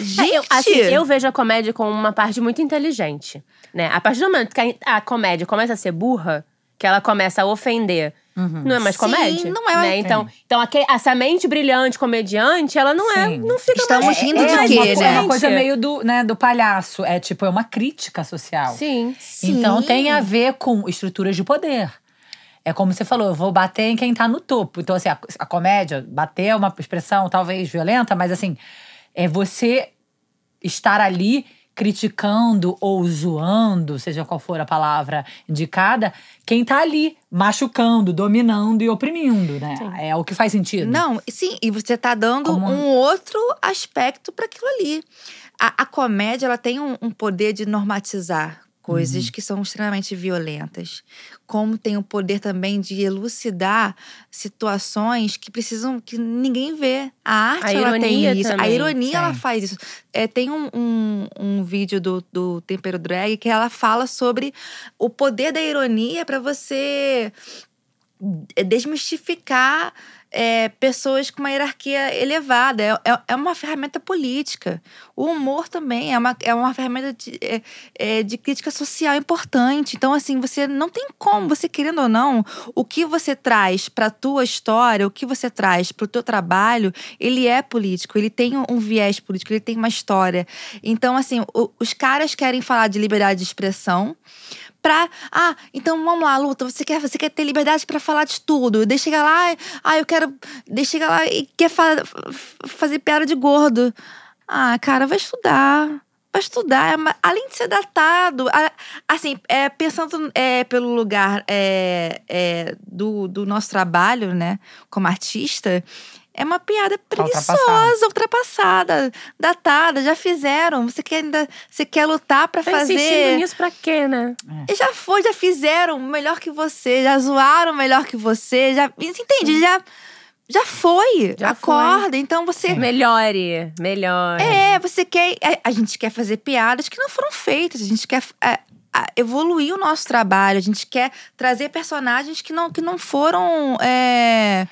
Atrás. Gente! É, eu, assim, eu vejo a comédia como uma parte muito inteligente, né? A partir do momento que a, a comédia começa a ser burra, que ela começa a ofender, não é mais Sim, comédia. não é né? Então, então aque- essa mente brilhante comediante, ela não é, Sim. não fica Estamos mais rindo é, de quê, uma, né? é uma coisa meio do, né, do palhaço. É tipo, é uma crítica social. Sim. Então Sim. tem a ver com estruturas de poder. É como você falou, eu vou bater em quem tá no topo. Então, assim, a, a comédia, bater é uma expressão talvez violenta, mas assim, é você estar ali criticando ou zoando, seja qual for a palavra indicada, quem tá ali machucando, dominando e oprimindo, né? É o que faz sentido. Não, sim, e você tá dando Como- um outro aspecto para aquilo ali. A, a comédia, ela tem um, um poder de normatizar coisas Uhum. que são extremamente violentas. Como tem o poder também de elucidar situações que precisam, que ninguém vê. A arte, A ela tem isso. A também, ironia, ela sim. faz isso. É, tem um, um, um vídeo do, do Tempero Drag que ela fala sobre o poder da ironia para você é, desmistificar é, pessoas com uma hierarquia elevada. É, é, é uma ferramenta política. O humor também é uma, é uma ferramenta de, é, é, de crítica social importante. Então, assim, você não tem como, você querendo ou não, o que você traz para a tua história, o que você traz para o teu trabalho, ele é político, ele tem um viés político, ele tem uma história. Então, assim, o- os caras querem falar de liberdade de expressão, pra. Ah, então vamos lá, Luta. Você quer, você quer ter liberdade pra falar de tudo. Daí chega lá, ah, eu quero. Daí chega lá e quer fa- fazer piada de gordo. Ah, cara, vai estudar. Vai estudar. É Além de ser datado, assim, é, pensando é, pelo lugar é, é, do, do nosso trabalho, né, como artista. É uma piada preguiçosa, ultrapassada. ultrapassada, datada, já fizeram. Você quer ainda, você quer lutar pra Tá fazer insistindo nisso pra quê, né? e Já foi, já fizeram melhor que você, já zoaram melhor que você, já. Entende? Já, já foi. Já Acorda. Então você. Melhore, melhore. É, você quer. A, a gente quer fazer piadas que não foram feitas. A gente quer. é, a- evoluir o nosso trabalho, a gente quer trazer personagens que não, que não foram é,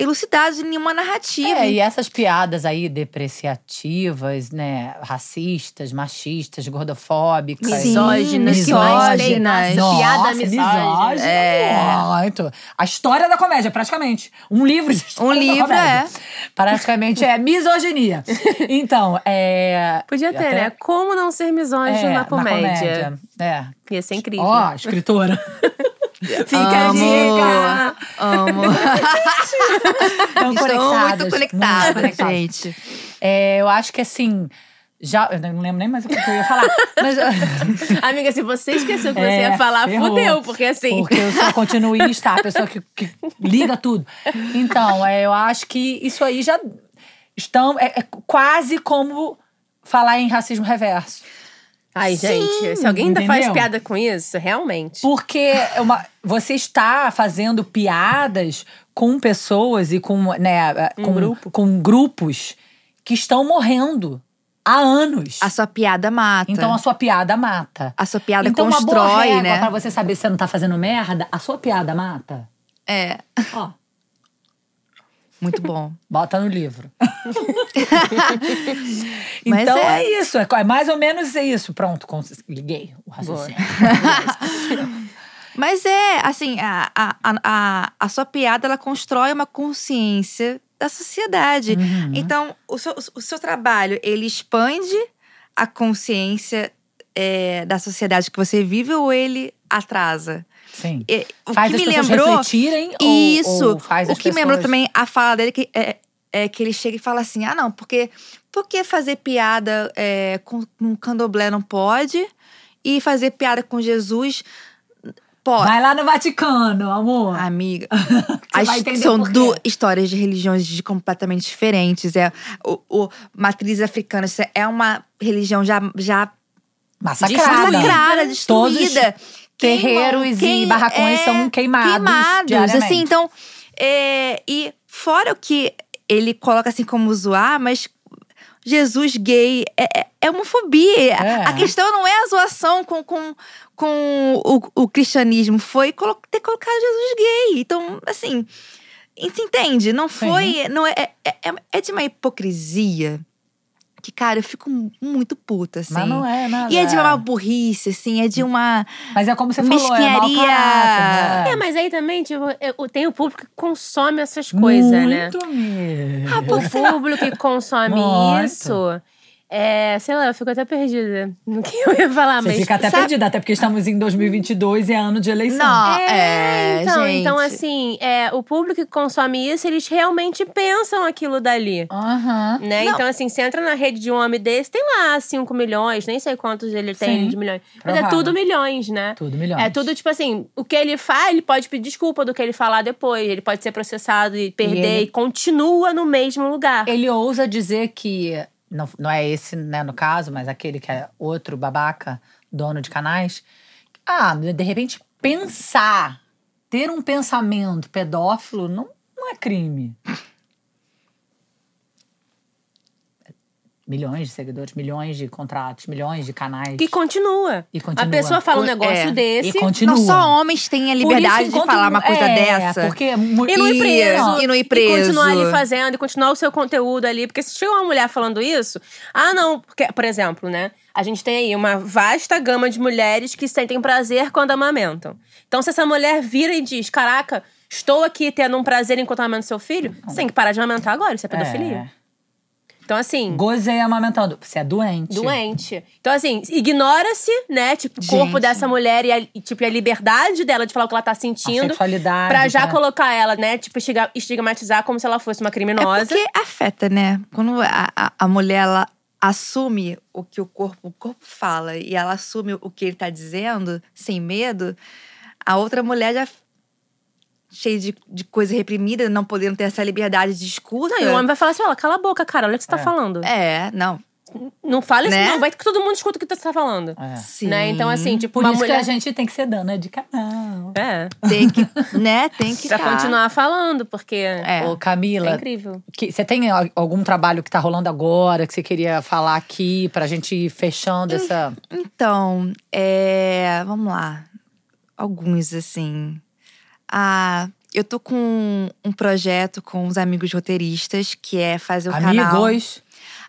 elucidados em nenhuma narrativa. É, e essas piadas aí depreciativas, né? Racistas, machistas, gordofóbicas. Misóginas, tem, misóginas. piada misógina. misógina, É. Muito. A história da comédia, praticamente. Um livro de história Um livro, comédia. é. Praticamente é misoginia. Então, é. Podia ter, até- né? Como não ser misógino é, na comédia? É. Ia ser incrível. Ó, escritora. <laughs> Fica a Amo. dica. Amo. <laughs> Estão conectadas. muito conectadas, muito conectadas. gente. É, eu acho que assim. Já, eu não lembro nem mais o que eu ia falar. Mas, <laughs> Amiga, se você esqueceu o que você É, ia falar, ferrou. fudeu. Porque assim… Porque eu sou <laughs> continuista, a pessoa que, que liga tudo. Então, é, eu acho que isso aí já estão. É, é quase como falar em racismo reverso. Ai, gente, se alguém ainda faz entendeu? piada com isso, realmente… Porque é uma, você está fazendo piadas com pessoas e com, né, com, grupo. com grupos que estão morrendo há anos. A sua piada mata. Então a sua piada mata. A sua piada então, uma boa constrói, régua né? pra você saber se você não tá fazendo merda, a sua piada mata. É. Ó, Muito bom. <laughs> bota no livro. <laughs> Então é... é- isso, é, é mais ou menos isso. Pronto, liguei o raciocínio. <laughs> Mas é, assim, a, a, a, a, a sua piada, ela constrói uma consciência da sociedade. Uhum. Então, o seu, o seu trabalho, ele expande a consciência é, da sociedade que você vive ou ele atrasa? Sim. E, o Faz que me pessoas lembrou… refletirem ou- Isso. ou, faz o que me lembrou pessoas- também a fala dele que é, é que ele chega e fala assim: ah, não, porque por que fazer piada é, com, com candomblé não pode e fazer piada com Jesus pode? Vai lá no Vaticano, amor. Amiga, <laughs> as- são duas histórias de religiões de completamente diferentes. É o, o matriz africana é uma religião já já Massacrada. massacrada, Todos destruída. Terreiros Queimam, e barracões é, são queimados Queimados, assim, então. é, e fora o que ele coloca assim como zoar, mas Jesus gay é, é- é homofobia. É. A questão não é a zoação com, com, com o, o cristianismo, foi ter colocado Jesus gay. Então, assim, se entende? Não foi. Não é, é, é- é de uma hipocrisia que, cara, eu fico muito puta, assim. Mas não é nada. E é de uma burrice, assim, é de uma. Mas é como você falou, é mau mesquinharia. caráter. né? É, mas aí também, tipo, eu- tem o público que consome essas coisas, né? Muito mesmo. O público que consome Muito. isso. É, sei lá, eu fico até perdida no que eu ia falar, Você mas. fica até sabe- perdida, até porque estamos em 2022 e é ano de eleição. Não, É, é, então, gente. então assim, é, o público que consome isso, eles realmente pensam aquilo dali. Aham. Né? Não. Então, assim, você entra na rede de um homem desse, tem lá 5 milhões, nem sei quantos ele tem Sim, de milhões. Mas é provável. tudo milhões, né? Tudo milhões. É tudo, tipo assim, o que ele faz, ele pode pedir desculpa do que ele falar depois. Ele pode ser processado e perder e, ele- continua no mesmo lugar. Ele ousa dizer que. Não, não é esse, né, no caso, mas aquele que é outro babaca, dono de canais. Ah, de repente, pensar, ter um pensamento pedófilo não, não é crime. Milhões de seguidores, milhões de contratos, milhões de canais. Que continua. E continua. A pessoa fala um negócio É, desse. E continua. Não só homens têm a liberdade isso, de enquanto- falar uma coisa é, dessa. Porque E não ir preso. E não ir preso. E continuar ali fazendo, e continuar o seu conteúdo ali. Porque se chega uma mulher falando isso, ah, não, porque, por exemplo, né? A gente tem aí uma vasta gama de mulheres que sentem prazer quando amamentam. Então, se essa mulher vira e diz: Caraca, estou aqui tendo um prazer enquanto amamento seu filho, você tem que parar de amamentar agora, isso é pedofilia. É. Então, assim. Gozei amamentando. Você é doente. Doente. Então, assim, ignora-se, né? Tipo, o corpo dessa mulher e a, e, tipo, a liberdade dela de falar o que ela tá A sentindo. sexualidade. Pra já pra- colocar ela, né? Tipo, estigmatizar como se ela fosse uma É criminosa. porque afeta, né? Quando a, a, a mulher ela assume o que o corpo, o corpo fala e ela assume o que ele tá dizendo, sem medo, a outra mulher já cheia de, de coisa reprimida, não podendo ter essa liberdade de escuta. Não, e o homem vai falar assim: olha, cala a boca, cara, olha o que você tá É. falando. É, não. Não fala isso, Né? não. Vai que todo mundo escuta o que você tá falando. É. Sim. Né? Então, assim, tipo, Por uma isso mulher. que a gente tem que ser dana de canal. É. Tem que, né? Tem que Pra tá. continuar falando, porque É. Ô, é Camila, incrível. que- você tem al- algum trabalho que tá rolando agora que você queria falar aqui pra gente ir fechando essa. Então, é, vamos lá. Alguns, assim. Ah, eu tô com um projeto com os amigos roteiristas, que é fazer o canal. Amigos.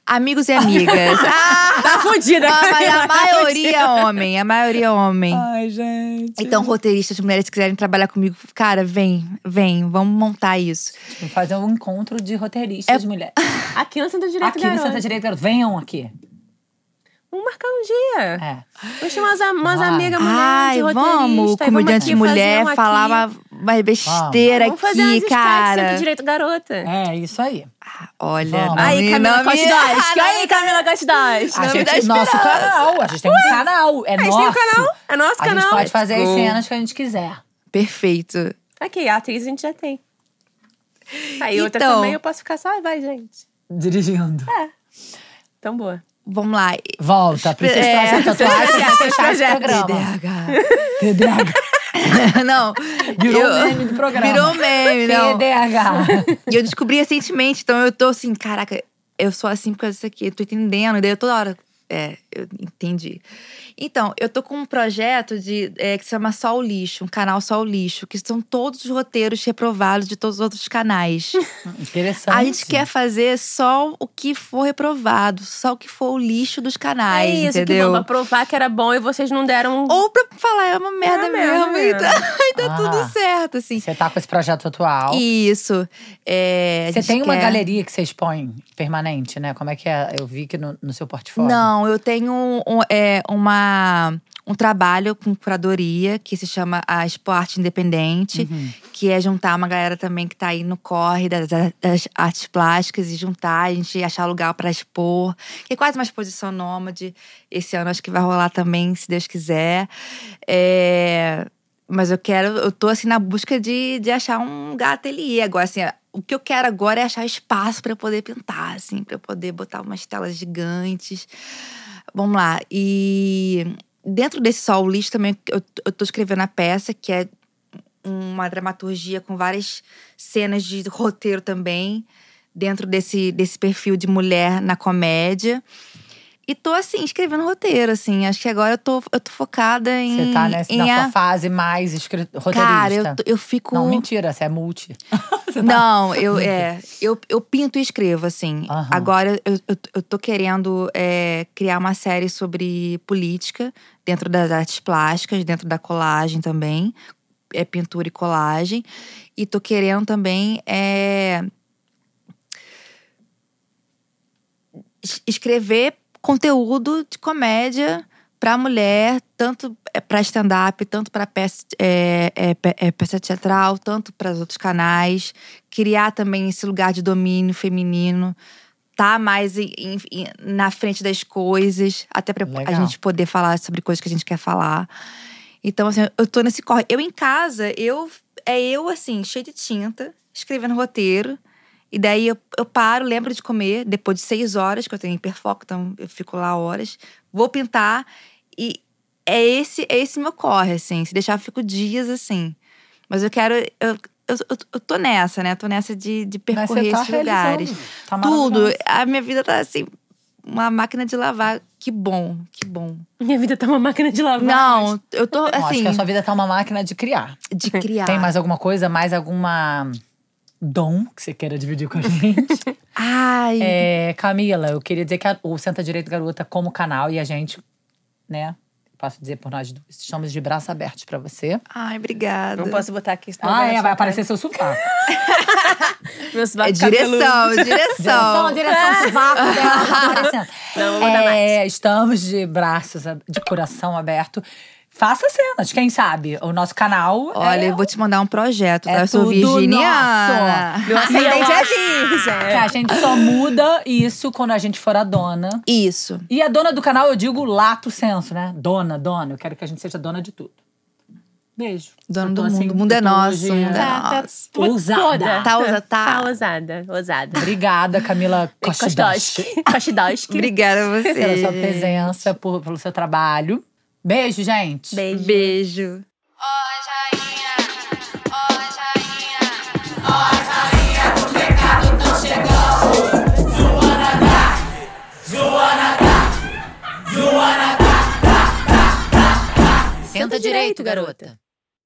Amigos e amigas. <laughs> ah, Tá fodida, mas Camila. a maioria é homem, a maioria é homem. Ai, gente. Então, roteiristas, mulheres que quiserem trabalhar comigo, cara, vem, vem, vamos montar isso. Vamos fazer um encontro de roteiristas mulheres. <laughs> Aqui no Santa Direito aqui no Garoto. Santa Direita Garoto. Venham aqui. Vamos marcar um dia. É. Vamos chamar umas, umas Vai. amigas mulheres Ai, de roteirista. vamos, e comediante aqui mulher, fazer um falar uma besteira Vamos fazer umas aqui, sketches cara. Santa Direito Garota. É, isso aí. Olha, Vamos. Aí, Camila não me-. Ah, Aí, Camila Costdois. A Não me gente, nosso canal. A gente tem um canal. É A gente nosso. tem um canal. É nosso A canal. gente pode fazer as cenas que a gente quiser. Perfeito. Aqui, a atriz a gente já tem. Aí outra Então. também eu posso ficar só, "Ai, vai, gente. Dirigindo. Tão boa. Vamos lá. Volta. Precisa É, trazer tatuagem pra fechar esse projetos. programa. TDAH. TDAH. não. Virou eu- meme do programa. Virou meme, não. TDAH. E eu descobri recentemente, então eu tô assim, caraca, eu sou assim por causa disso aqui, eu tô entendendo. E daí eu toda hora. É, eu entendi. Então, eu tô com um projeto de, é, que se chama Só o Lixo, um canal Só o Lixo, que são todos os roteiros reprovados de todos os outros canais. <laughs> Interessante. A gente quer fazer só o que for reprovado, só o que for o lixo dos canais, é isso, entendeu? que pra provar que era bom e vocês não deram. Ou pra falar, é uma merda É mesmo, mesmo. <laughs> e tá, e tá Ah. tudo certo, assim. Você tá com esse projeto atual. Isso. É, Você tem uma quer- galeria que você expõe permanente, né? Como é que é? Eu vi que no, no seu portfólio. Não, eu tenho um, é, uma, um trabalho com curadoria que se chama a Expo Arte Independente, Uhum. que é juntar uma galera também que tá aí no corre das, das artes plásticas e juntar, a gente achar lugar para expor. Que é quase uma exposição nômade. Esse ano acho que vai rolar também, se Deus quiser. É, mas eu quero, eu tô assim na busca de, de achar um lugar ateliê. Agora, assim, o que eu quero agora é achar espaço para poder pintar, assim, para poder botar umas telas gigantes. Vamos lá. E dentro desse sol lixo também, eu, eu tô escrevendo a peça, que é uma dramaturgia com várias cenas de roteiro também, dentro desse, desse perfil de mulher na comédia. E tô, assim, escrevendo roteiro, assim. Acho que agora eu tô, eu tô focada em. Você tá nessa, em na a- sua fase mais escri- roteirista. Cara, eu, eu fico. Não, mentira, você é multi. <laughs> Você tá- Não, eu, é, eu, eu pinto e escrevo, assim. Aham. Agora eu, eu, eu tô querendo é, criar uma série sobre política dentro das artes plásticas, dentro da colagem também. É pintura e colagem. E tô querendo também é, es- escrever conteúdo de comédia pra mulher, tanto é, pra stand-up, tanto pra peça, é, é, pe- peça teatral, tanto para os outros canais. Criar também esse lugar de domínio feminino. Tá mais em- em- na frente das coisas, até pra a gente poder falar sobre coisas que a gente quer falar. Então, assim, eu tô nesse corre. Eu em casa, eu é eu, assim, cheia de tinta, escrevendo roteiro. E daí eu, eu paro, lembro de comer, depois de seis horas, que eu tenho hiperfoco, então eu fico lá horas. Vou pintar. E é esse, é esse meu corre, assim. Se deixar, eu fico dias assim. Mas eu quero. Eu, eu, eu, eu tô nessa, né? Tô nessa de, de Mas percorrer tá esses lugares. Tá Tudo. A minha vida tá assim, uma máquina de lavar. Que bom, que bom. Minha vida tá uma máquina de lavar. Não, eu tô Bom, acho assim, que a sua vida tá uma máquina de criar. de criar. Tem mais alguma coisa, mais alguma dom que você queira dividir com a gente? <laughs> Ai, É, Camila, eu queria dizer que a- o Senta Direito Garota, como canal, e a gente, né, posso dizer por nós estamos de braços abertos pra você. ai, obrigada. Não posso botar aqui. Ah, é, vai aparecer seu sovaco. cara. <laughs> Meu sovaco É direção, cabeludo. <laughs> direção. Direção, direção, sovaco dela tá aparecendo. Não, vou botar É, estamos de braços, de coração aberto. Faça cenas, quem sabe? O nosso canal Olha, é eu vou te mandar um projeto, tá? É eu sou tudo virginiana. nosso. Meu ascendente é virgem. que a gente só muda isso quando a gente for a dona. Isso. E a dona do canal, eu digo lato senso, né? Dona, dona. Eu quero que a gente seja dona de tudo. Beijo. Tô do assim, mundo. O mundo é nosso, o mundo é é, nosso. Ousada. Toda. Tá ousa- tá- Tá ousada. Ousada. Obrigada, Camila Kostoski. Kostoski. <laughs> Obrigada a você. pela sua presença, por- pelo seu trabalho. Beijo, gente. Beijo. Beijo. Senta direito, garota.